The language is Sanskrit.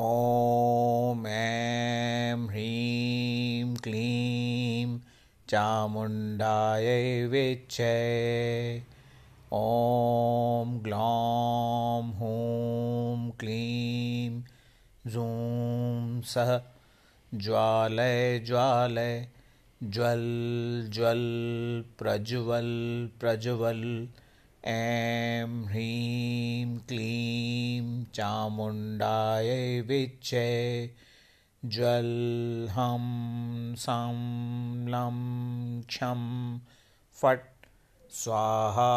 ॐ ऐं ह्रीं क्लीं चामुण्डायै विच्छे। ॐ ग्लौं हूं क्लीं जूं सः ज्वालय ज्वालय ज्वल् ज्वल् प्रज्वल् प्रज्वल्। ऐं ह्रीं चामुण्डायै विच्छे ज्वल् हं सं लं क्षं फट् स्वाहा